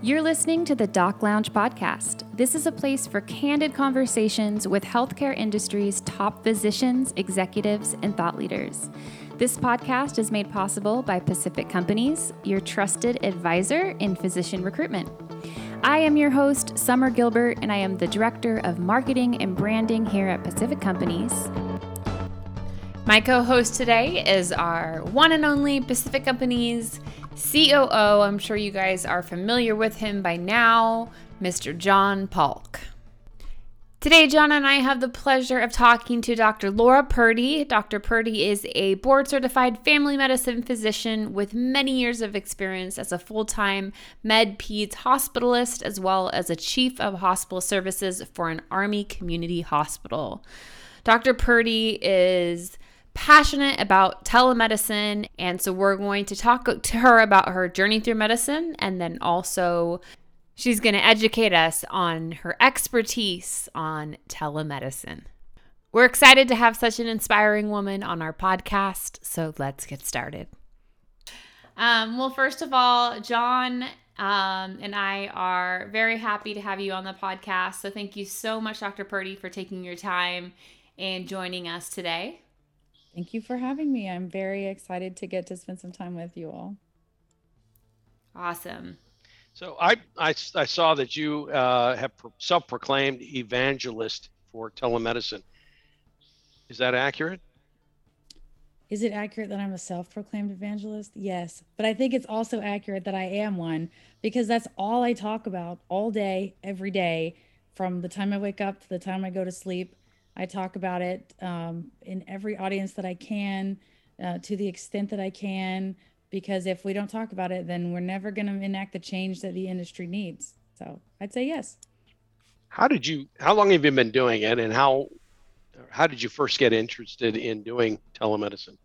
You're listening to the Doc Lounge podcast. This is a place for candid conversations with healthcare industry's top physicians, executives, and thought leaders. This podcast is made possible by Pacific Companies, your trusted advisor in physician recruitment. I am your host, Summer Gilbert, and I am the Director of Marketing and Branding here at Pacific Companies. My co host today is our one and only Pacific Companies COO. I'm sure you guys are familiar with him by now, Mr. John Paulk. Today, John and I have the pleasure of talking to Dr. Laura Purdy. Dr. Purdy is a board certified family medicine physician with many years of experience as a full time med peds hospitalist, as well as a chief of hospital services for an Army community hospital. Dr. Purdy is passionate about telemedicine. And so we're going to talk to her about her journey through medicine and then also she's going to educate us on her expertise on telemedicine. We're excited to have such an inspiring woman on our podcast. So let's get started. Um, well, first of all, John um, and I are very happy to have you on the podcast. So thank you so much, Dr. Purdy, for taking your time and joining us today. Thank you for having me. I'm very excited to get to spend some time with you all. Awesome. So I I, I saw that you uh, have self-proclaimed evangelist for telemedicine. Is that accurate? Is it accurate that I'm a self-proclaimed evangelist? Yes, but I think it's also accurate that I am one because that's all I talk about all day, every day, from the time I wake up to the time I go to sleep. I talk about it um, in every audience that I can, uh, to the extent that I can, because if we don't talk about it, then we're never going to enact the change that the industry needs. So I'd say yes. How did you? How long have you been doing it, and how? How did you first get interested in doing telemedicine?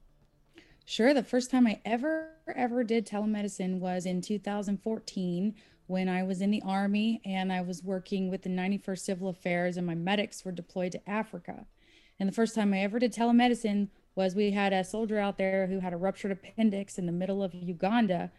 Sure. The first time I ever ever did telemedicine was in 2014 when I was in the Army and I was working with the 91st Civil Affairs, and my medics were deployed to Africa. And the first time I ever did telemedicine was we had a soldier out there who had a ruptured appendix in the middle of Uganda.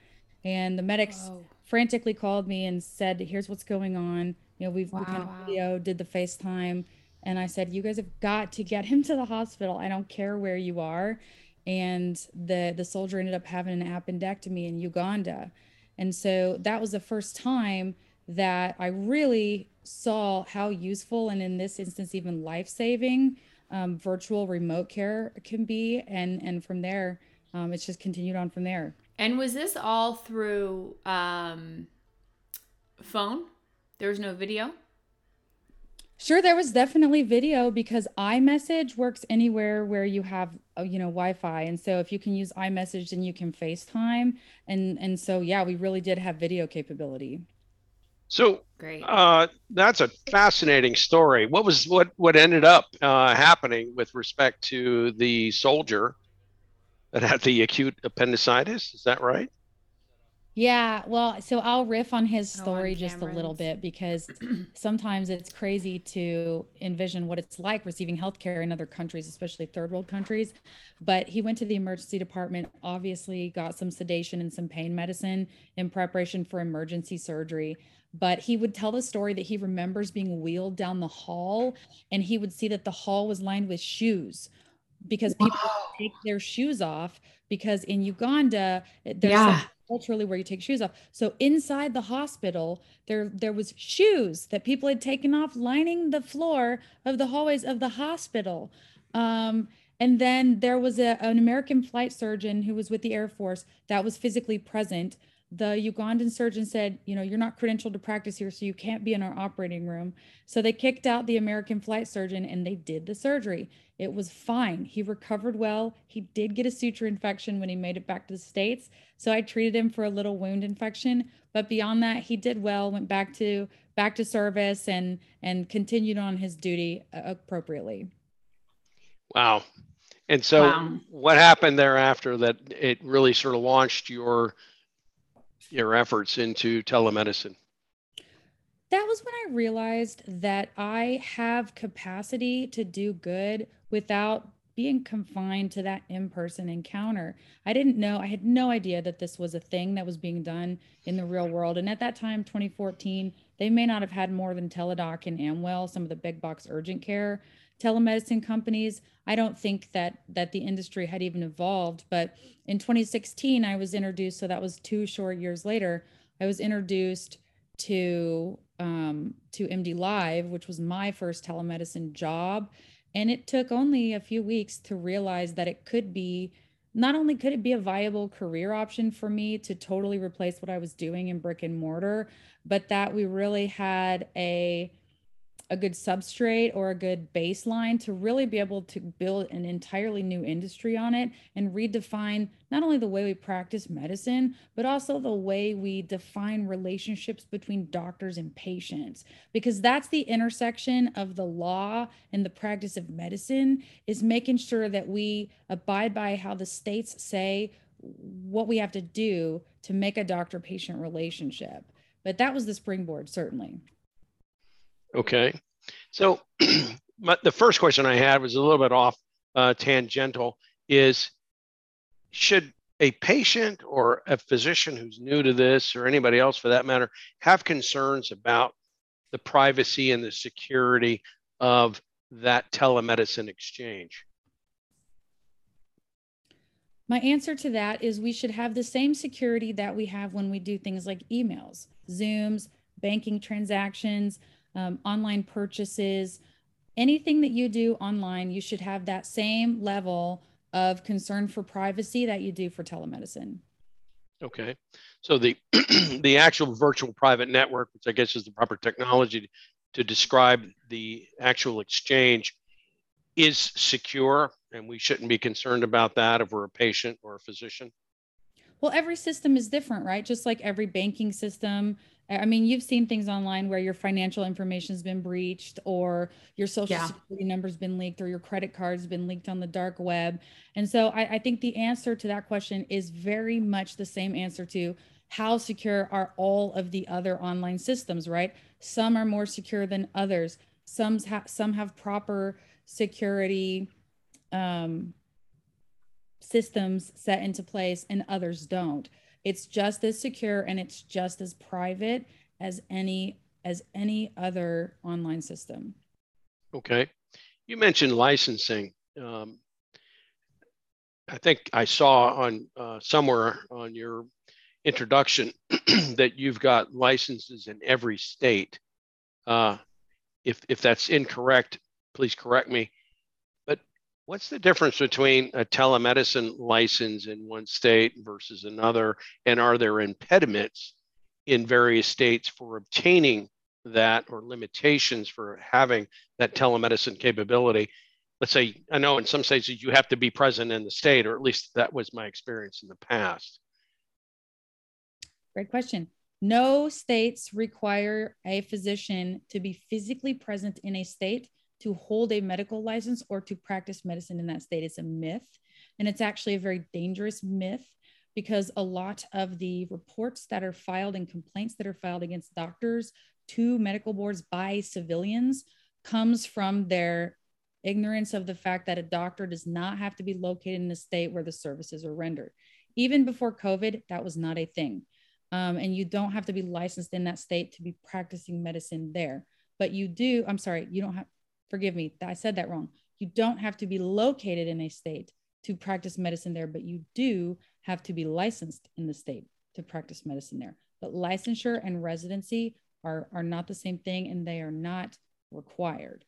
And the medics Whoa. frantically called me and said, Here's what's going on. You know, we've wow. we kind of video, did the FaceTime. And I said, You guys have got to get him to the hospital. I don't care where you are. And the the soldier ended up having an appendectomy in Uganda. And so that was the first time that I really saw how useful and in this instance even life-saving um, virtual remote care can be. And and from there, um, it's just continued on from there. And was this all through um, phone? There was no video. Sure, there was definitely video because iMessage works anywhere where you have, uh, you know, Wi-Fi, and so if you can use iMessage, then you can FaceTime, and and so yeah, we really did have video capability. So great. Uh, that's a fascinating story. What was what what ended up uh, happening with respect to the soldier that had the acute appendicitis? Is that right? Yeah, well, so I'll riff on his story on just a little bit because sometimes it's crazy to envision what it's like receiving healthcare in other countries, especially third world countries. But he went to the emergency department, obviously got some sedation and some pain medicine in preparation for emergency surgery. But he would tell the story that he remembers being wheeled down the hall and he would see that the hall was lined with shoes because people take their shoes off because in Uganda there's yeah culturally where you take shoes off. So inside the hospital, there there was shoes that people had taken off lining the floor of the hallways of the hospital. Um, and then there was a, an American flight surgeon who was with the Air Force that was physically present the Ugandan surgeon said, you know, you're not credentialed to practice here, so you can't be in our operating room. So they kicked out the American flight surgeon and they did the surgery. It was fine. He recovered well. He did get a suture infection when he made it back to the States. So I treated him for a little wound infection. But beyond that, he did well, went back to back to service and and continued on his duty uh, appropriately. Wow. And so wow. what happened thereafter that it really sort of launched your your efforts into telemedicine? That was when I realized that I have capacity to do good without being confined to that in-person encounter. I didn't know, I had no idea that this was a thing that was being done in the real world. And at that time, 2014, they may not have had more than Teladoc and Amwell, some of the big box urgent care telemedicine companies. I don't think that that the industry had even evolved. But in 2016, I was introduced. So that was two short years later. I was introduced to um, to MD Live, which was my first telemedicine job, and it took only a few weeks to realize that it could be not only could it be a viable career option for me to totally replace what I was doing in brick and mortar, but that we really had a a good substrate or a good baseline to really be able to build an entirely new industry on it and redefine not only the way we practice medicine, but also the way we define relationships between doctors and patients. Because that's the intersection of the law and the practice of medicine is making sure that we abide by how the states say what we have to do to make a doctor patient relationship. But that was the springboard, certainly. Okay. So the first question I had was a little bit off uh, tangential is should a patient or a physician who's new to this or anybody else for that matter have concerns about the privacy and the security of that telemedicine exchange? My answer to that is we should have the same security that we have when we do things like emails, Zooms, banking transactions, um, online purchases, anything that you do online, you should have that same level of concern for privacy that you do for telemedicine. Okay. So the the actual virtual private network, which I guess is the proper technology to describe the actual exchange, is secure and we shouldn't be concerned about that if we're a patient or a physician. Well, every system is different, right? Just like every banking system, I mean, you've seen things online where your financial information has been breached, or your social yeah. security number's been leaked, or your credit card's been leaked on the dark web. And so I, I think the answer to that question is very much the same answer to how secure are all of the other online systems, right? Some are more secure than others. Some have some have proper security um, systems set into place, and others don't. It's just as secure and it's just as private as any as any other online system. Okay. You mentioned licensing. Um, I think I saw on uh, somewhere on your introduction that you've got licenses in every state. Uh, if if that's incorrect, please correct me. What's the difference between a telemedicine license in one state versus another? And are there impediments in various states for obtaining that or limitations for having that telemedicine capability? Let's say, I know in some states you have to be present in the state, or at least that was my experience in the past. Great question. No states require a physician to be physically present in a state to hold a medical license or to practice medicine in that state is a myth. And it's actually a very dangerous myth because a lot of the reports that are filed and complaints that are filed against doctors to medical boards by civilians comes from their ignorance of the fact that a doctor does not have to be located in the state where the services are rendered. Even before COVID, that was not a thing. Um, and you don't have to be licensed in that state to be practicing medicine there. But you do, I'm sorry, you don't have, forgive me, I said that wrong. You don't have to be located in a state to practice medicine there, but you do have to be licensed in the state to practice medicine there. But licensure and residency are, are not the same thing and they are not required.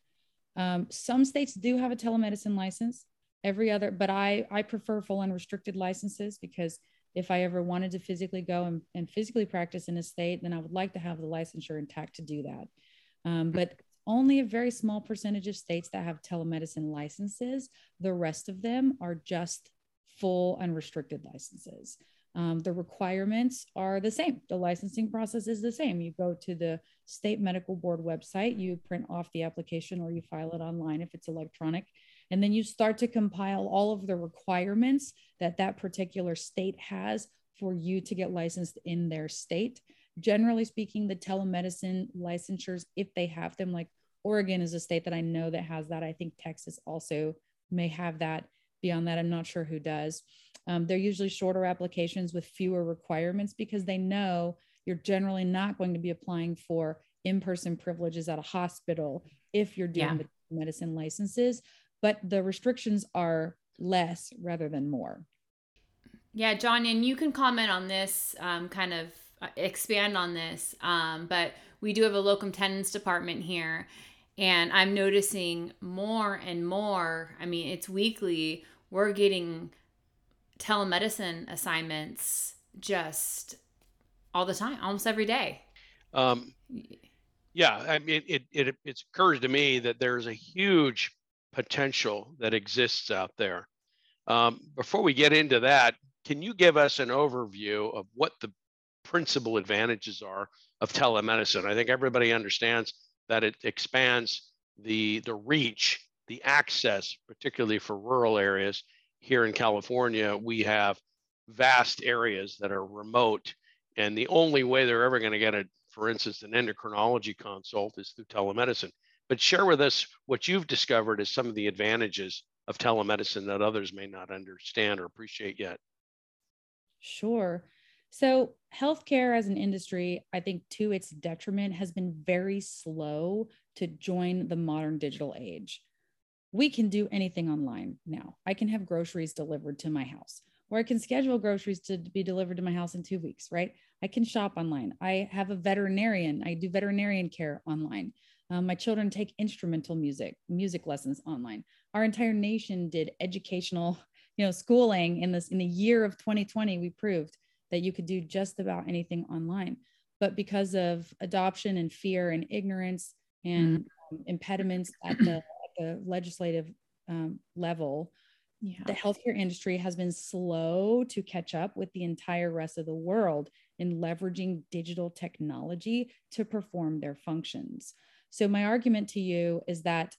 Um, some states do have a telemedicine license, every other, but I, I prefer full and restricted licenses because if I ever wanted to physically go and, and physically practice in a state, then I would like to have the licensure intact to do that. Um, but only a very small percentage of states that have telemedicine licenses. The rest of them are just full unrestricted licenses. Um, the requirements are the same. The licensing process is the same. You go to the state medical board website, you print off the application or you file it online if it's electronic, and then you start to compile all of the requirements that that particular state has for you to get licensed in their state. Generally speaking, the telemedicine licensures, if they have them, like Oregon is a state that I know that has that. I think Texas also may have that beyond that i'm not sure who does um, they're usually shorter applications with fewer requirements because they know you're generally not going to be applying for in-person privileges at a hospital if you're doing yeah. the medicine licenses but the restrictions are less rather than more yeah john and you can comment on this um, kind of expand on this um, but we do have a locum tenens department here and i'm noticing more and more i mean it's weekly we're getting telemedicine assignments just all the time, almost every day. Um, yeah, I mean, it, it, it occurs to me that there's a huge potential that exists out there. Um, before we get into that, can you give us an overview of what the principal advantages are of telemedicine? I think everybody understands that it expands the the reach, the access, particularly for rural areas, here in California, we have vast areas that are remote. And the only way they're ever going to get a, for instance, an endocrinology consult is through telemedicine. But share with us what you've discovered as some of the advantages of telemedicine that others may not understand or appreciate yet. Sure. So, healthcare as an industry, I think to its detriment, has been very slow to join the modern digital age we can do anything online now. I can have groceries delivered to my house, or I can schedule groceries to be delivered to my house in two weeks, right? I can shop online. I have a veterinarian. I do veterinarian care online. Um, my children take instrumental music, music lessons online. Our entire nation did educational, you know, schooling in this in the year of 2020. We proved that you could do just about anything online. But because of adoption and fear and ignorance and mm-hmm. um, impediments at the the legislative um, level, yeah. the healthcare industry has been slow to catch up with the entire rest of the world in leveraging digital technology to perform their functions. So, my argument to you is that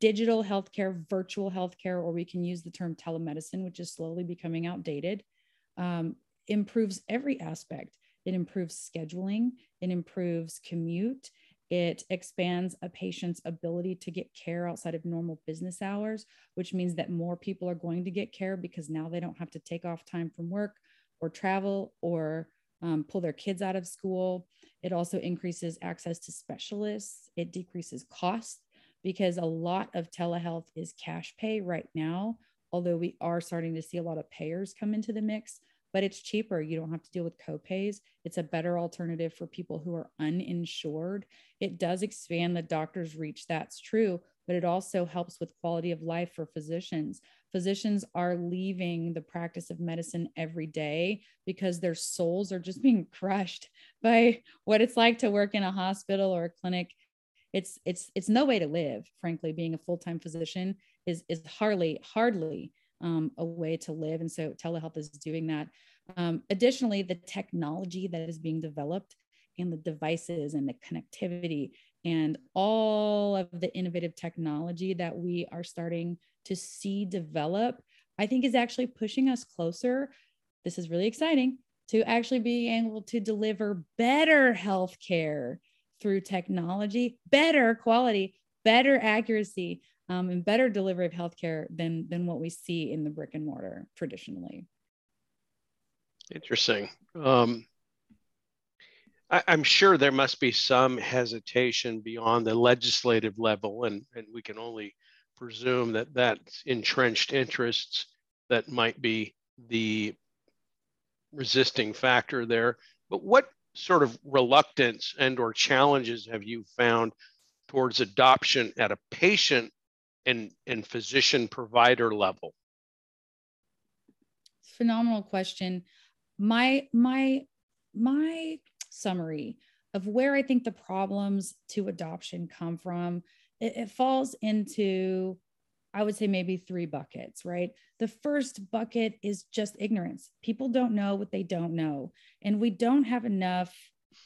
digital healthcare, virtual healthcare, or we can use the term telemedicine, which is slowly becoming outdated, um, improves every aspect. It improves scheduling, it improves commute, it expands a patient's ability to get care outside of normal business hours, which means that more people are going to get care because now they don't have to take off time from work or travel or um, pull their kids out of school. It also increases access to specialists. It decreases costs because a lot of telehealth is cash pay right now, although we are starting to see a lot of payers come into the mix but it's cheaper. You don't have to deal with copays. It's a better alternative for people who are uninsured. It does expand the doctor's reach, that's true, but it also helps with quality of life for physicians. Physicians are leaving the practice of medicine every day because their souls are just being crushed by what it's like to work in a hospital or a clinic. It's it's it's no way to live, frankly. Being a full-time physician is is hardly hardly um, a way to live. And so telehealth is doing that. Um, additionally, the technology that is being developed and the devices and the connectivity and all of the innovative technology that we are starting to see develop, I think is actually pushing us closer. This is really exciting to actually being able to deliver better healthcare through technology, better quality, better accuracy, um, and better delivery of healthcare than than what we see in the brick and mortar traditionally. Interesting. Um, I, am sure there must be some hesitation beyond the legislative level, and, and we can only presume that that's entrenched interests that might be the resisting factor there. But what sort of reluctance and or challenges have you found towards adoption at a patient and, and physician provider level? Phenomenal question. My my my summary of where I think the problems to adoption come from, it, it falls into I would say maybe three buckets, right? The first bucket is just ignorance. People don't know what they don't know. And we don't have enough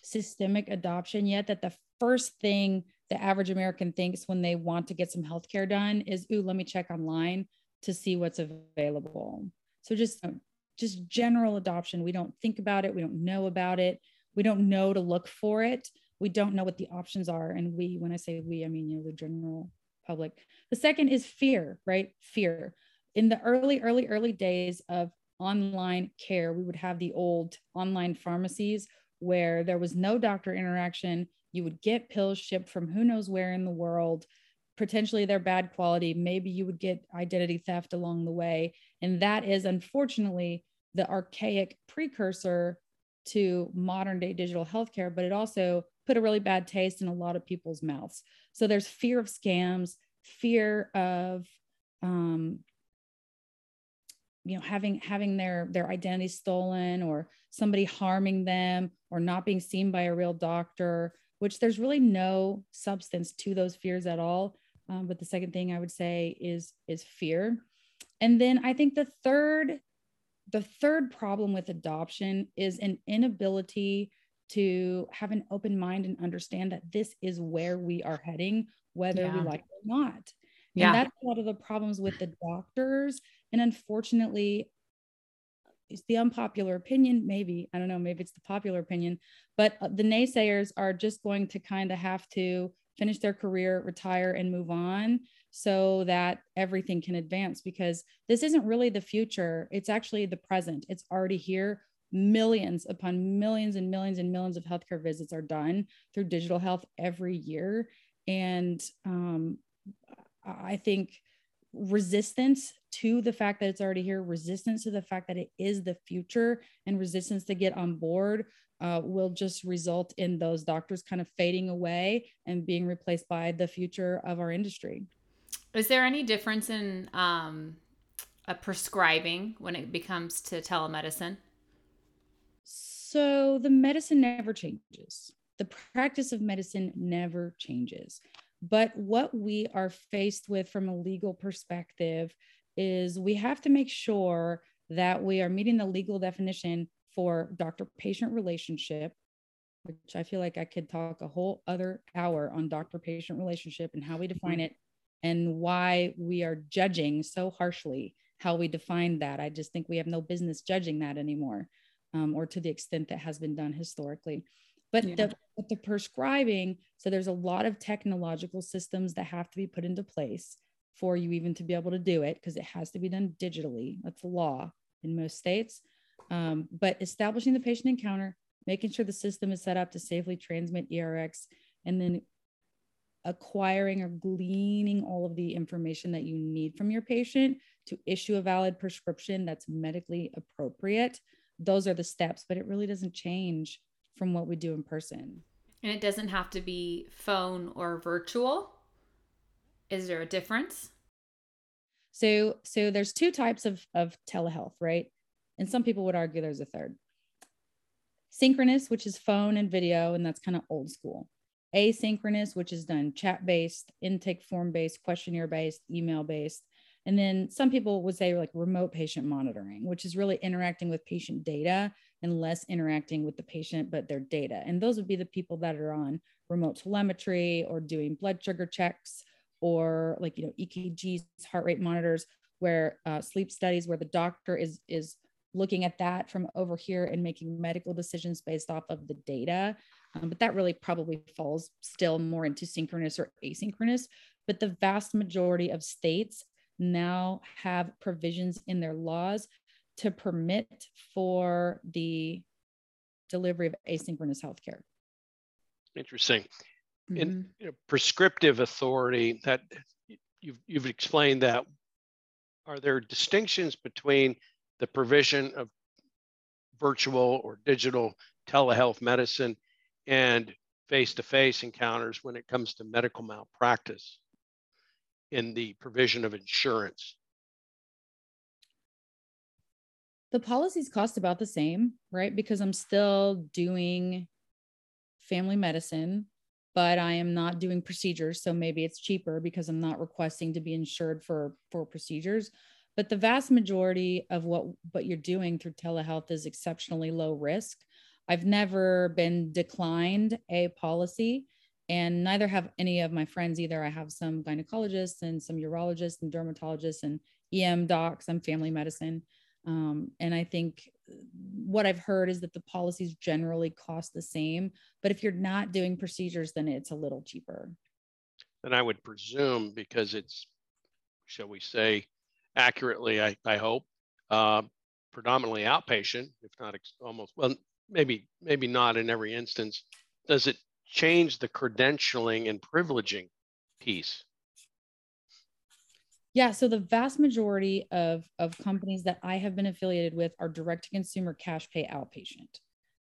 systemic adoption yet that the first thing the average American thinks when they want to get some healthcare done is, ooh, let me check online to see what's available. So just um, just general adoption. We don't think about it. We don't know about it. We don't know to look for it. We don't know what the options are. And we, when I say we, I mean you know the general public. The second is fear, right? Fear. In the early, early, early days of online care, we would have the old online pharmacies where there was no doctor interaction. You would get pills shipped from who knows where in the world. Potentially they're bad quality. Maybe you would get identity theft along the way. And that is unfortunately the archaic precursor to modern day digital healthcare, but it also put a really bad taste in a lot of people's mouths. So there's fear of scams, fear of um, you know having having their their identity stolen or somebody harming them or not being seen by a real doctor which there's really no substance to those fears at all um, but the second thing i would say is is fear and then i think the third the third problem with adoption is an inability to have an open mind and understand that this is where we are heading, whether yeah. we like it or not. Yeah. And that's a lot of the problems with the doctors. And unfortunately, it's the unpopular opinion, maybe, I don't know, maybe it's the popular opinion, but uh, the naysayers are just going to kind of have to finish their career, retire, and move on so that everything can advance because this isn't really the future. It's actually the present. It's already here. Millions upon millions and millions and millions of healthcare visits are done through digital health every year. And um, I think resistance to the fact that it's already here, resistance to the fact that it is the future, and resistance to get on board uh, will just result in those doctors kind of fading away and being replaced by the future of our industry. Is there any difference in um, a prescribing when it becomes to telemedicine? So the medicine never changes. The practice of medicine never changes. But what we are faced with from a legal perspective is we have to make sure that we are meeting the legal definition for doctor patient relationship, which I feel like I could talk a whole other hour on doctor patient relationship and how we define mm-hmm. it and why we are judging so harshly how we define that. I just think we have no business judging that anymore, um, or to the extent that has been done historically. But yeah. the but the prescribing, so there's a lot of technological systems that have to be put into place for you even to be able to do it because it has to be done digitally. That's the law in most states. Um, but establishing the patient encounter, making sure the system is set up to safely transmit ERX, and then acquiring or gleaning all of the information that you need from your patient to issue a valid prescription that's medically appropriate. Those are the steps, but it really doesn't change from what we do in person. And it doesn't have to be phone or virtual. Is there a difference? So so there's two types of of telehealth, right? And some people would argue there's a third. Synchronous, which is phone and video, and that's kind of old school asynchronous, which is done chat based, intake form based, questionnaire based, email based. And then some people would say like remote patient monitoring, which is really interacting with patient data and less interacting with the patient, but their data. And those would be the people that are on remote telemetry or doing blood sugar checks or like, you know, EKGs, heart rate monitors, where uh, sleep studies, where the doctor is, is looking at that from over here and making medical decisions based off of the data um, but that really probably falls still more into synchronous or asynchronous. But the vast majority of states now have provisions in their laws to permit for the delivery of asynchronous healthcare. Interesting. Mm-hmm. In you know, prescriptive authority, that you've you've explained that. Are there distinctions between the provision of virtual or digital telehealth medicine and face to face encounters when it comes to medical malpractice in the provision of insurance? The policies cost about the same, right? Because I'm still doing family medicine, but I am not doing procedures. So maybe it's cheaper because I'm not requesting to be insured for, for procedures. But the vast majority of what, what you're doing through telehealth is exceptionally low risk. I've never been declined a policy, and neither have any of my friends either. I have some gynecologists and some urologists and dermatologists and EM docs. I'm family medicine. Um, and I think what I've heard is that the policies generally cost the same, but if you're not doing procedures, then it's a little cheaper. then I would presume because it's, shall we say, accurately, I, I hope, uh, predominantly outpatient, if not ex- almost, well, maybe maybe not in every instance. Does it change the credentialing and privileging piece? Yeah, so the vast majority of of companies that I have been affiliated with are direct to consumer cash pay outpatient.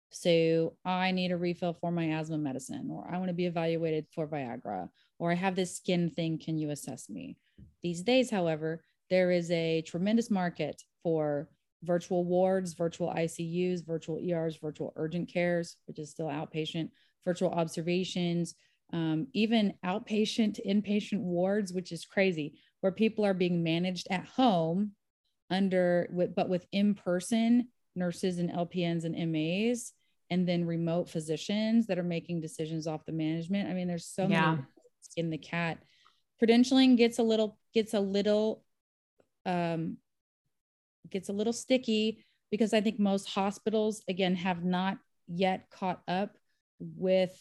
So I need a refill for my asthma medicine, or I want to be evaluated for Viagra, or I have this skin thing. Can you assess me? These days, however, there is a tremendous market for virtual wards, virtual ICUs, virtual ERs, virtual urgent cares, which is still outpatient, virtual observations, um, even outpatient, inpatient wards, which is crazy, where people are being managed at home under, but with in person nurses and LPNs and MAs, and then remote physicians that are making decisions off the management. I mean, there's so yeah. many in the cat. Credentialing gets a little gets a little um, gets a little sticky because I think most hospitals again have not yet caught up with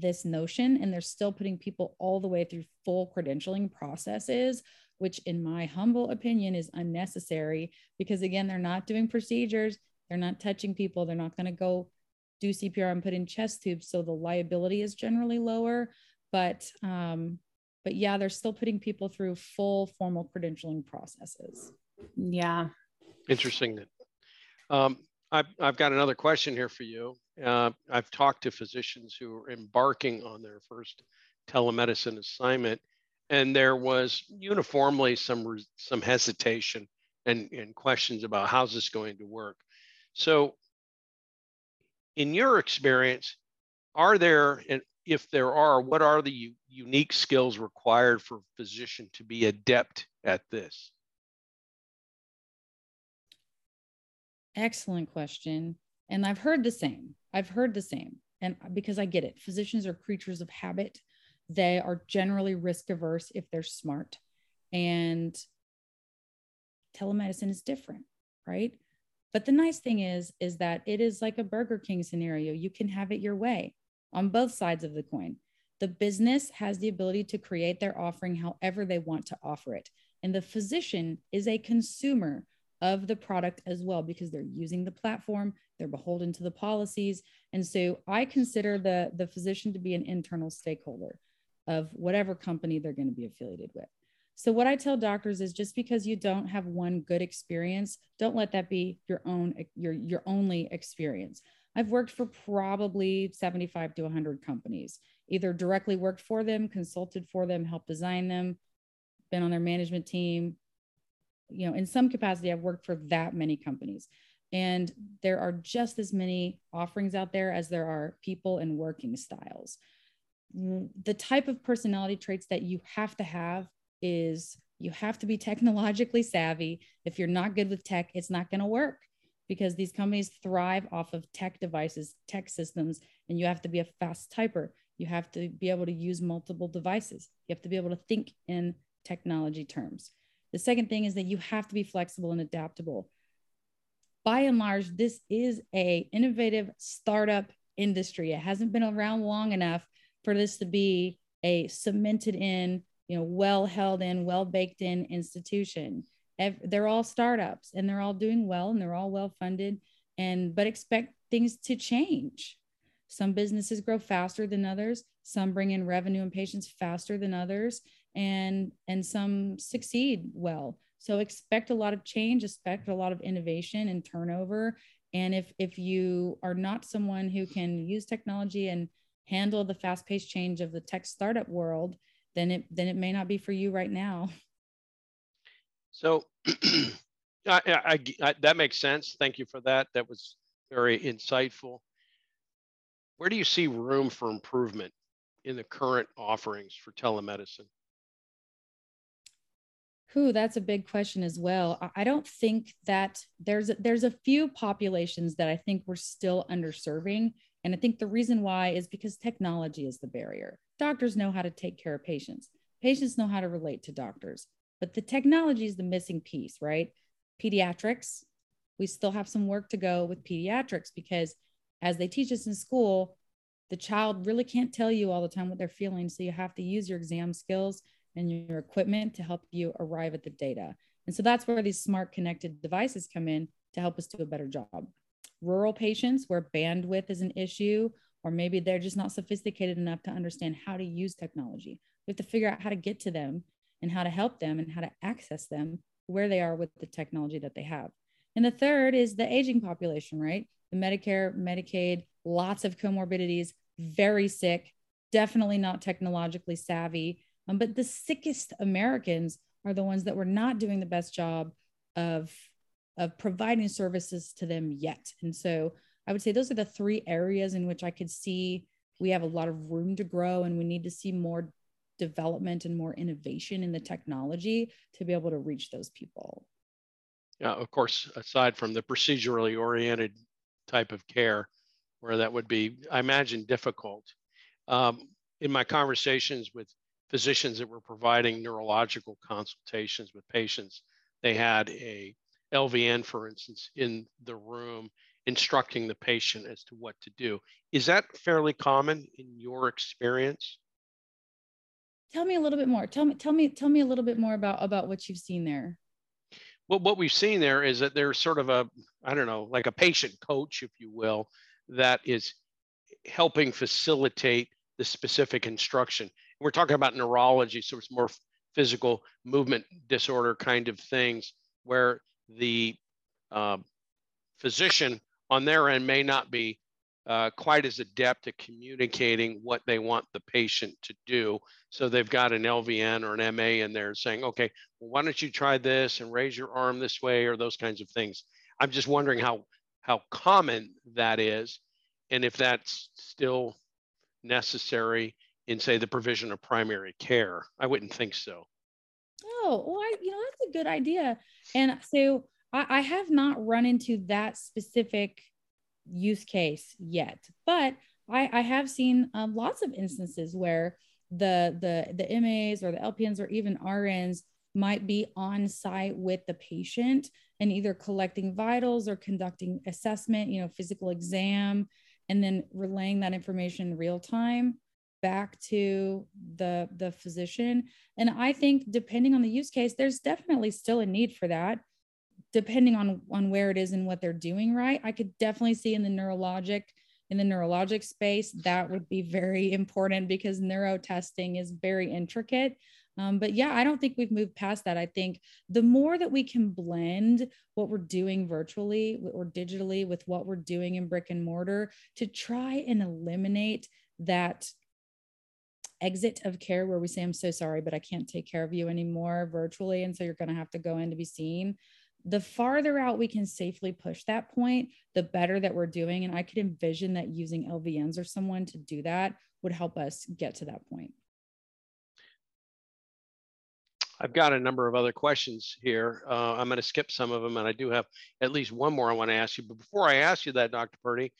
this notion and they're still putting people all the way through full credentialing processes which in my humble opinion is unnecessary because again they're not doing procedures they're not touching people they're not going to go do cpr and put in chest tubes so the liability is generally lower. But um but yeah they're still putting people through full formal credentialing processes. Yeah. Interesting um, I've, I've got another question here for you uh, I've talked to physicians who are embarking on their first telemedicine assignment, and there was uniformly some some hesitation and, and questions about how's this going to work. So, in your experience, are there and if there are, what are the u- unique skills required for a physician to be adept at this? Excellent question. And I've heard the same. I've heard the same. And because I get it, physicians are creatures of habit. They are generally risk averse if they're smart. And telemedicine is different, right? But the nice thing is, is that it is like a Burger King scenario. You can have it your way on both sides of the coin. The business has the ability to create their offering however they want to offer it. And the physician is a consumer of the product as well because they're using the platform they're beholden to the policies. And so i consider the the physician to be an internal stakeholder of whatever company they're going to be affiliated with. So what i tell doctors is just because you don't have one good experience don't let that be your own your your only experience. I've worked for probably 75 to 100 companies either directly worked for them consulted for them helped design them been on their management team you know, in some capacity, I've worked for that many companies. And there are just as many offerings out there as there are people and working styles. Mm, the type of personality traits that you have to have is you have to be technologically savvy. If you're not good with tech, it's not going to work because these companies thrive off of tech devices, tech systems, and you have to be a fast typer. You have to be able to use multiple devices. You have to be able to think in technology terms. The second thing is that you have to be flexible and adaptable. By and large, this is a innovative startup industry. It hasn't been around long enough for this to be a cemented in, you know, well held in, well baked in institution. They're all startups and they're all doing well and they're all well funded and but expect things to change. Some businesses grow faster than others. Some bring in revenue and patients faster than others and and some succeed well. So expect a lot of change expect a lot of innovation and turnover. And if if you are not someone who can use technology and handle the fast-paced change of the tech startup world then it then it may not be for you right now. So I, I, I, that makes sense. Thank you for that. That was very insightful. Where do you see room for improvement in the current offerings for telemedicine Who that's a big question as well. I don't think that there's there's a few populations that I think we're still underserving, and I think the reason why is because technology is the barrier. Doctors know how to take care of patients. Patients know how to relate to doctors, but the technology is the missing piece, right? Pediatrics, we still have some work to go with pediatrics because as they teach us in school, the child really can't tell you all the time what they're feeling. So you have to use your exam skills and your equipment to help you arrive at the data. And so that's where these smart connected devices come in to help us do a better job. Rural patients where bandwidth is an issue, or maybe they're just not sophisticated enough to understand how to use technology. We have to figure out how to get to them and how to help them and how to access them where they are with the technology that they have. And the third is the aging population, right? The Medicare, Medicaid, lots of comorbidities, very sick, definitely not technologically savvy. Um, but the sickest Americans are the ones that we're not doing the best job of, of providing services to them yet. And so I would say those are the three areas in which I could see we have a lot of room to grow and we need to see more development and more innovation in the technology to be able to reach those people. Yeah, of course, aside from the procedurally oriented type of care, where that would be, I imagine, difficult. Um, in my conversations with physicians that were providing neurological consultations with patients, they had a LVN, for instance, in the room instructing the patient as to what to do. Is that fairly common in your experience? Tell me a little bit more. Tell me, tell me, tell me a little bit more about about what you've seen there. Well, what we've seen there is that there's sort of a, I don't know, like a patient coach, if you will, that is helping facilitate the specific instruction. We're talking about neurology, so it's more physical movement disorder kind of things where the uh, physician on their end may not be uh, quite as adept at communicating what they want the patient to do. So they've got an LVN or an MA in there saying, okay, well, why don't you try this and raise your arm this way or those kinds of things. I'm just wondering how how common that is and if that's still necessary in say the provision of primary care. I wouldn't think so. Oh, well, I, you know, that's a good idea. And so I, I have not run into that specific use case yet, but I, I have seen um, lots of instances where the the the MAs or the LPNs or even RNs might be on site with the patient and either collecting vitals or conducting assessment, you know, physical exam, and then relaying that information in real time back to the the physician. And I think depending on the use case, there's definitely still a need for that. Depending on on where it is and what they're doing right i could definitely see in the neurologic in the neurologic space that would be very important because neuro testing is very intricate. Um, but yeah i don't think we've moved past that. I think the more that we can blend what we're doing virtually or digitally with what we're doing in brick and mortar to try and eliminate that exit of care where we say i'm so sorry but i can't take care of you anymore virtually and so you're going to have to go in to be seen the farther out we can safely push that point, the better that we're doing. And I could envision that using LVNs or someone to do that would help us get to that point. I've got a number of other questions here. Uh, I'm going to skip some of them, and I do have at least one more I want to ask you. But before I ask you that, Dr. Purdy,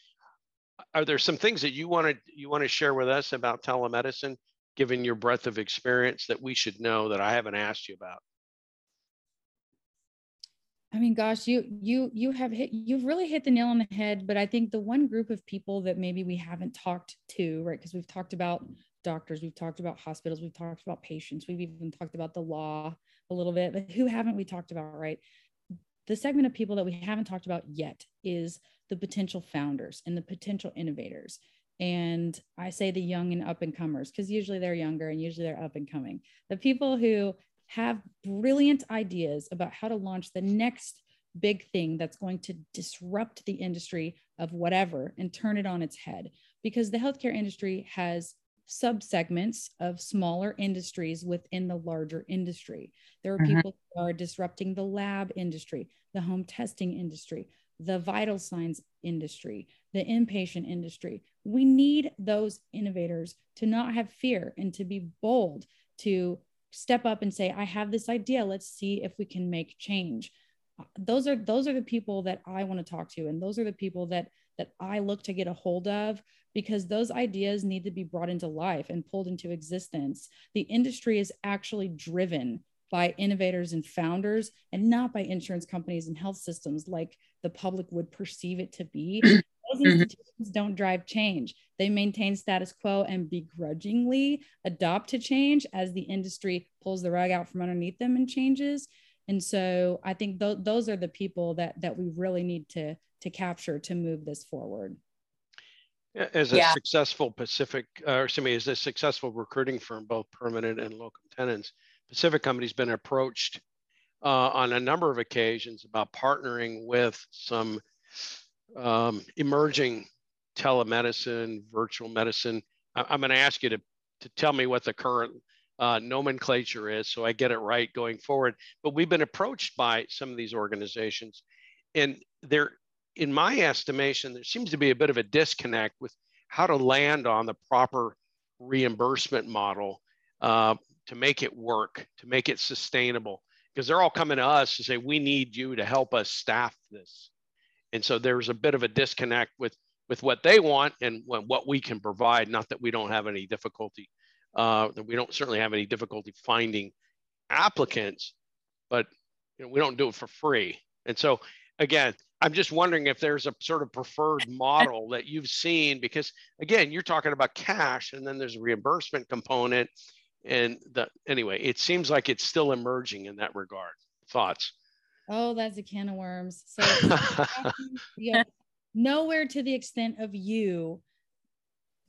are there some things that you want to you want to share with us about telemedicine, given your breadth of experience, that we should know that I haven't asked you about? I mean, gosh, you you you have hit you've really hit the nail on the head. But I think the one group of people that maybe we haven't talked to, right? Because we've talked about doctors, we've talked about hospitals, we've talked about patients, we've even talked about the law a little bit. But who haven't we talked about, right? The segment of people that we haven't talked about yet is the potential founders and the potential innovators. And I say the young and up and comers because usually they're younger and usually they're up and coming. The people who have brilliant ideas about how to launch the next big thing that's going to disrupt the industry of whatever and turn it on its head because the healthcare industry has subsegments of smaller industries within the larger industry. There are mm-hmm. people who are disrupting the lab industry, the home testing industry, the vital signs industry, the inpatient industry. We need those innovators to not have fear and to be bold to step up and say i have this idea. Let's see if we can make change. Those are those are the people that i want to talk to and those are the people that that i look to get a hold of because those ideas need to be brought into life and pulled into existence. The industry is actually driven by innovators and founders and not by insurance companies and health systems like the public would perceive it to be those those mm-hmm. institutions don't drive change. They maintain status quo and begrudgingly adopt to change as the industry pulls the rug out from underneath them and changes. And so I think th- those are the people that that we really need to to capture to move this forward. As a yeah. successful Pacific, or excuse me, as a successful recruiting firm, both permanent and locum tenens, Pacific Company's been approached uh, on a number of occasions about partnering with some um, emerging telemedicine, virtual medicine. I- am going to ask you to, to tell me what the current uh, nomenclature is so I get it right going forward. But we've been approached by some of these organizations, and there, in my estimation, there seems to be a bit of a disconnect with how to land on the proper reimbursement model uh, to make it work, to make it sustainable because they're all coming to us to say we need you to help us staff this. And so there's a bit of a disconnect with with what they want and what we can provide. Not that we don't have any difficulty uh, that we don't certainly have any difficulty finding applicants but you know, we don't do it for free. And so again i'm just wondering if there's a sort of preferred model that you've seen because again you're talking about cash and then there's a reimbursement component and the anyway it seems like it's still emerging in that regard. Thoughts? Oh that's a can of worms. So yeah, nowhere to the extent of you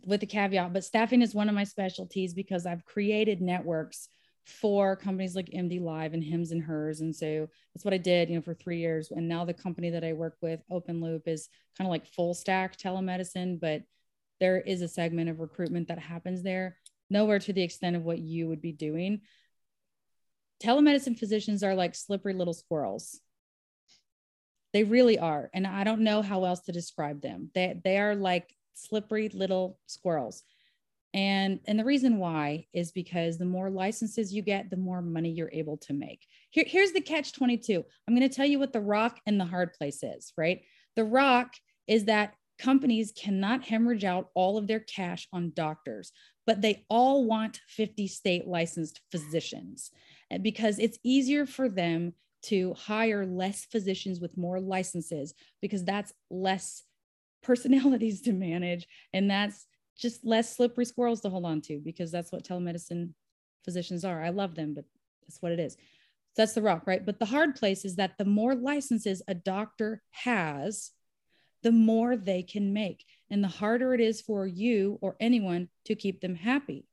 with the caveat but staffing is one of my specialties because i've created networks for companies like MDLIVE and hims and hers. And so that's what i did you know for three years. And now the company that i work with OpenLoop is kind of like full stack telemedicine but there is a segment of recruitment that happens there nowhere to the extent of what you would be doing. Telemedicine physicians are like slippery little squirrels. They really are. And I don't know how else to describe them. They, they are like slippery little squirrels. And, and the reason why is because the more licenses you get, the more money you're able to make. Here, here's the catch 22. I'm going to tell you what the rock and the hard place is, right? The rock is that companies cannot hemorrhage out all of their cash on doctors but they all want 50 state licensed physicians eh, because it's easier for them to hire less physicians with more licenses because that's less personalities to manage and that's just less slippery squirrels to hold on to because that's what telemedicine physicians are. I love them, but that's what it is. that's the rock, right? But the hard place is that the more licenses a doctor has, the more they can make and the harder it is for you or anyone to keep them happy.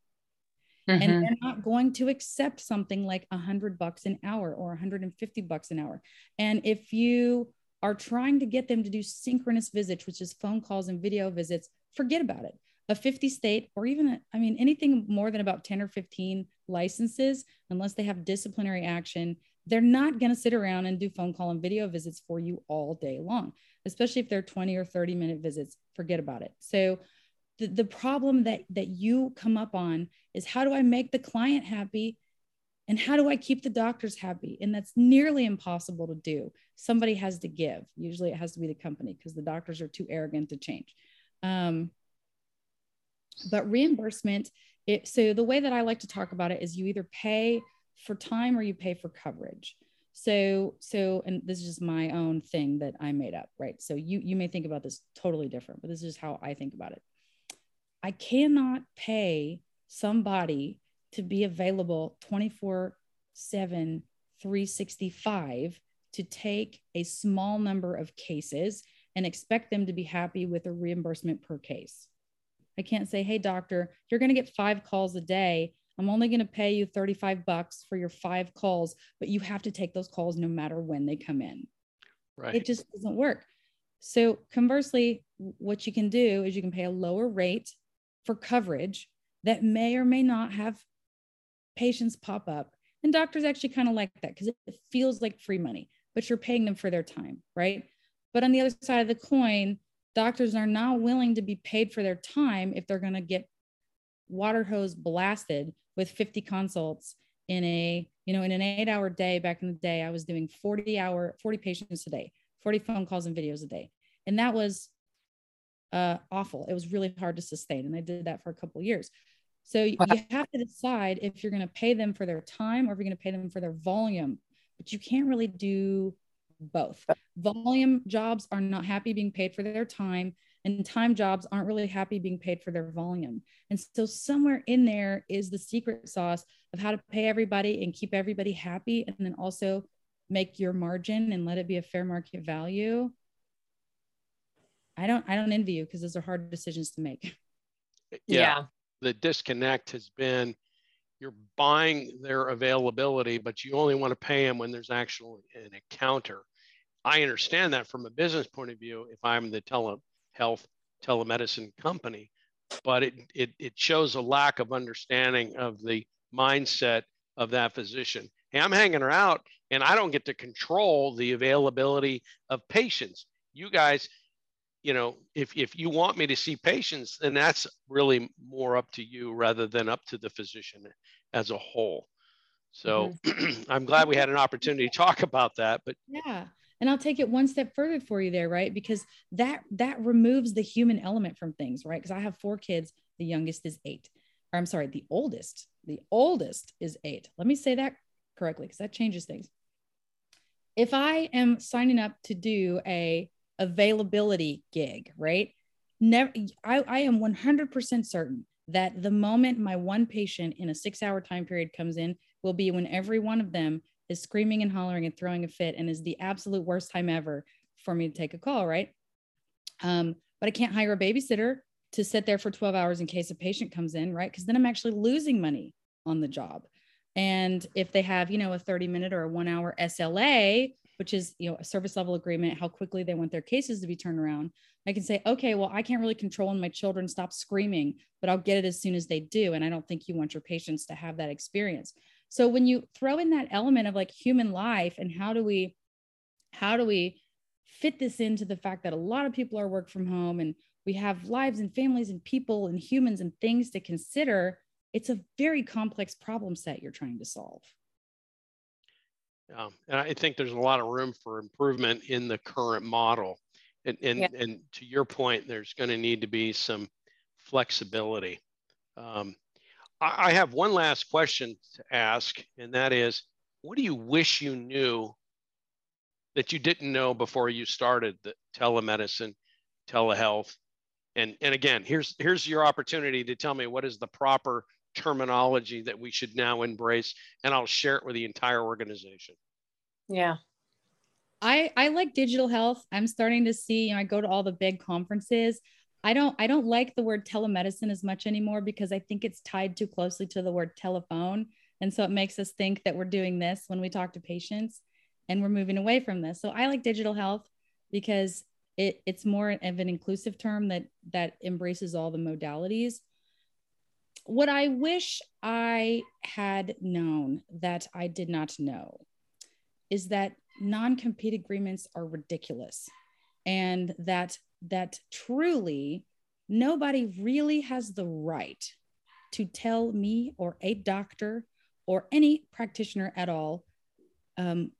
Mm-hmm. And they're not going to accept something like a hundred bucks an hour or 150 bucks an hour. And if you are trying to get them to do synchronous visits, which is phone calls and video visits, forget about it. A 50 state, or even, I mean, anything more than about 10 or 15 licenses, unless they have disciplinary action, they're not going to sit around and do phone call and video visits for you all day long, especially if they're 20 or 30 minute visits. Forget about it. So, the, the problem that, that you come up on is how do I make the client happy and how do I keep the doctors happy? And that's nearly impossible to do. Somebody has to give. Usually it has to be the company because the doctors are too arrogant to change. Um, but reimbursement, it, so the way that I like to talk about it is you either pay for time or you pay for coverage. So, so, and this is just my own thing that I made up, right? So you, you may think about this totally different, but this is how I think about it. I cannot pay somebody to be available 24 7, 365 to take a small number of cases and expect them to be happy with a reimbursement per case. I can't say, hey, doctor, you're going to get five calls a day I'm only going to pay you 35 bucks for your five calls, but you have to take those calls no matter when they come in. Right. It just doesn't work. So conversely, what you can do is you can pay a lower rate for coverage that may or may not have patients pop up. And doctors actually kind of like that because it feels like free money, but you're paying them for their time, right? But on the other side of the coin, doctors are not willing to be paid for their time if they're going to get water hose blasted with 50 consults in a you know in an eight hour day back in the day i was doing 40 hour 40 patients a day 40 phone calls and videos a day. And that was uh, awful. It was really hard to sustain and i did that for a couple years. So you have to decide if you're going to pay them for their time or if you're going to pay them for their volume but you can't really do both. Volume jobs are not happy being paid for their time and time jobs aren't really happy being paid for their volume. And so somewhere in there is the secret sauce of how to pay everybody and keep everybody happy and then also make your margin and let it be a fair market value. I don't I don't envy you because those are hard decisions to make. Yeah. yeah. The disconnect has been you're buying their availability, but you only want to pay them when there's actually an encounter. I understand that from a business point of view if I'm the telehealth telemedicine company, but it, it, it shows a lack of understanding of the mindset of that physician. Hey, I'm hanging her out and I don't get to control the availability of patients. You guys, you know, if, if you want me to see patients, then that's really more up to you rather than up to the physician as a whole. So mm-hmm. I'm glad we had an opportunity to talk about that. But yeah, and I'll take it one step further for you there, right? Because that that removes the human element from things, right? Because I have four kids. The youngest is eight. Or I'm sorry, the oldest. The oldest is eight. Let me say that correctly because that changes things. If I am signing up to do a availability gig, right? Never I, I am 100% certain that the moment my one patient in a six hour time period comes in will be when every one of them is screaming and hollering and throwing a fit and is the absolute worst time ever for me to take a call, right? Um, but I can't hire a babysitter to sit there for 12 hours in case a patient comes in, right? Because then I'm actually losing money on the job. And if they have, you know, a 30 minute or a one hour SLA, which is, you know, a service level agreement, how quickly they want their cases to be turned around, I can say, okay, well, I can't really control when my children stop screaming, but I'll get it as soon as they do. And I don't think you want your patients to have that experience. So when you throw in that element of like human life and how do we, how do we fit this into the fact that a lot of people are work from home and we have lives and families and people and humans and things to consider it's a very complex problem set you're trying to solve. Yeah, and I think there's a lot of room for improvement in the current model. And, and, yeah. and to your point, there's going to need to be some flexibility. Um, I, I have one last question to ask, and that is what do you wish you knew that you didn't know before you started the telemedicine, telehealth? And, and again, here's, here's your opportunity to tell me what is the proper terminology that we should now embrace and I'll share it with the entire organization. Yeah. I I like digital health. I'm starting to see, you know, I go to all the big conferences. I don't I don't like the word telemedicine as much anymore because I think it's tied too closely to the word telephone and so it makes us think that we're doing this when we talk to patients and we're moving away from this. So I like digital health because it, it's more of an inclusive term that that embraces all the modalities what I wish I had known that I did not know is that non-compete agreements are ridiculous and that that truly nobody really has the right to tell me or a doctor or any practitioner at all um,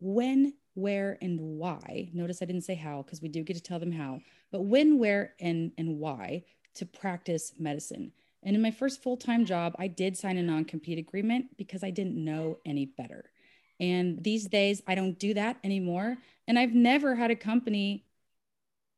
when where and why notice i didn't say how because we do get to tell them how but when where and and why to practice medicine and in my first full time job, I did sign a non compete agreement because I didn't know any better. And these days, I don't do that anymore. And I've never had a company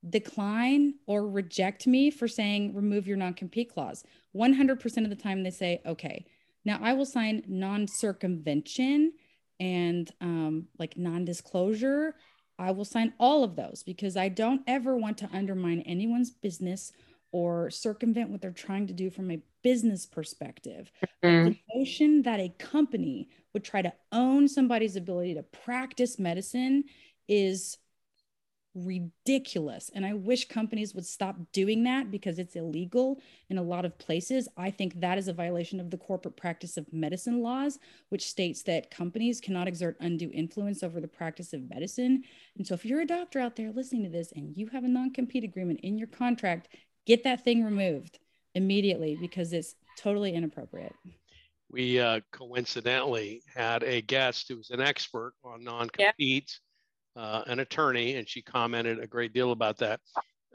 decline or reject me for saying, remove your non compete clause. 100% of the time, they say, okay. Now I will sign non circumvention and um, like non disclosure. I will sign all of those because I don't ever want to undermine anyone's business or circumvent what they're trying to do from a business perspective. Mm-hmm. The notion that a company would try to own somebody's ability to practice medicine is ridiculous. And I wish companies would stop doing that because it's illegal in a lot of places. I think that is a violation of the corporate practice of medicine laws, which states that companies cannot exert undue influence over the practice of medicine. And so if you're a doctor out there listening to this and you have a non compete agreement in your contract, get that thing removed immediately because it's totally inappropriate. We uh, coincidentally had a guest who was an expert on non competes, yeah. Uh, an attorney, and she commented a great deal about that.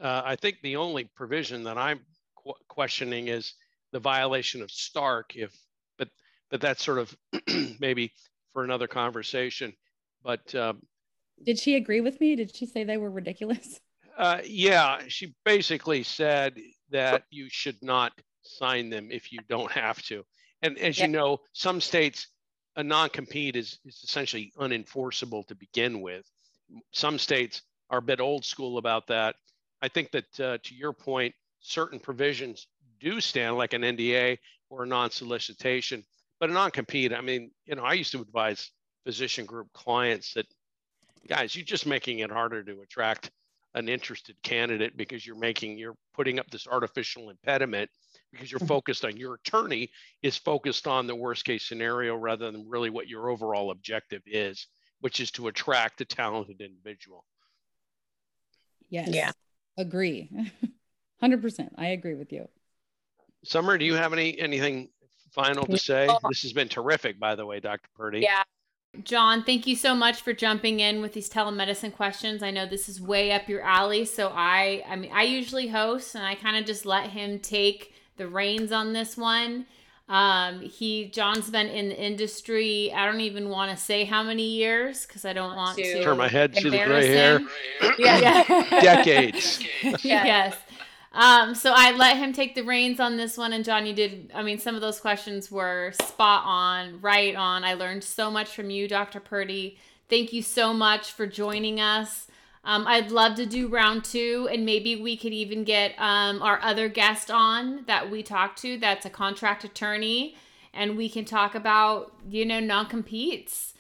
Uh, I think the only provision that I'm qu- questioning is the violation of Stark. If, but but that's sort of maybe for another conversation. But um, did she agree with me? Did she say they were ridiculous? Uh, yeah, she basically said that you should not sign them if you don't have to. And as you know, some states, a non-compete is, is essentially unenforceable to begin with. Some states are a bit old school about that. I think that uh, to your point, certain provisions do stand like an NDA or a non-solicitation, but a non-compete. I mean, you know, I used to advise physician group clients that, guys, you're just making it harder to attract an interested candidate because you're making you're putting up this artificial impediment because you're focused on your attorney is focused on the worst case scenario rather than really what your overall objective is which is to attract a talented individual. Yes. Yeah. Agree. 100% i agree with you. Summer do you have any anything final to say? This has been terrific by the way dr purdy. Yeah. John, thank you so much for jumping in with these telemedicine questions. I know this is way up your alley, so I I mean I usually host and I kind of just let him take the reins on this one. Um, he John's been in the industry. I don't even want to say how many years because I don't want to turn my head to the gray hair. yeah, decades. yes. Um, so I let him take the reins on this one, and John, you did. I mean, some of those questions were spot on, right on. I learned so much from you, Dr. Purdy. Thank you so much for joining us. Um, I'd love to do round two, and maybe we could even get um, our other guest on that we talked to. That's a contract attorney, and we can talk about you know non competes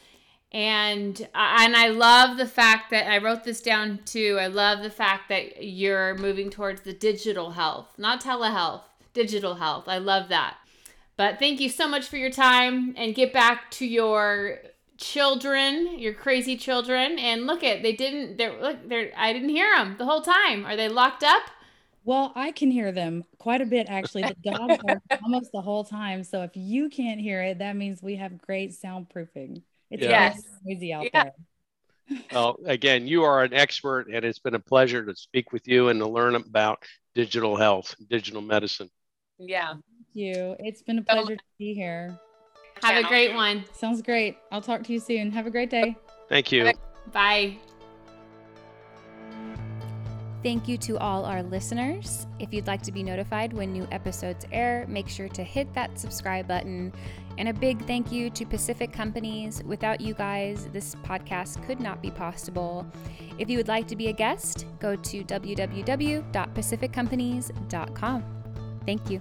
and and I love the fact that I wrote this down too. I love the fact that you're moving towards the digital health, not telehealth, digital health. I love that. But thank you so much for your time and get back to your children, your crazy children. And look at they didn't. They're look. They're. I didn't hear them the whole time. Are they locked up? Well, I can hear them quite a bit actually. The dogs are almost the whole time. So if you can't hear it, that means we have great soundproofing. It's yes. noisy out yeah. there. Well, again, you are an expert, and it's been a pleasure to speak with you and to learn about digital health, digital medicine. Yeah. Thank you. It's been a pleasure to be here. Have a great one. Sounds great. I'll talk to you soon. Have a great day. Thank you. Bye. Thank you to all our listeners. If you'd like to be notified when new episodes air, make sure to hit that subscribe button. And a big thank you to Pacific Companies. Without you guys, this podcast could not be possible. If you would like to be a guest, go to www.pacificcompanies.com. Thank you.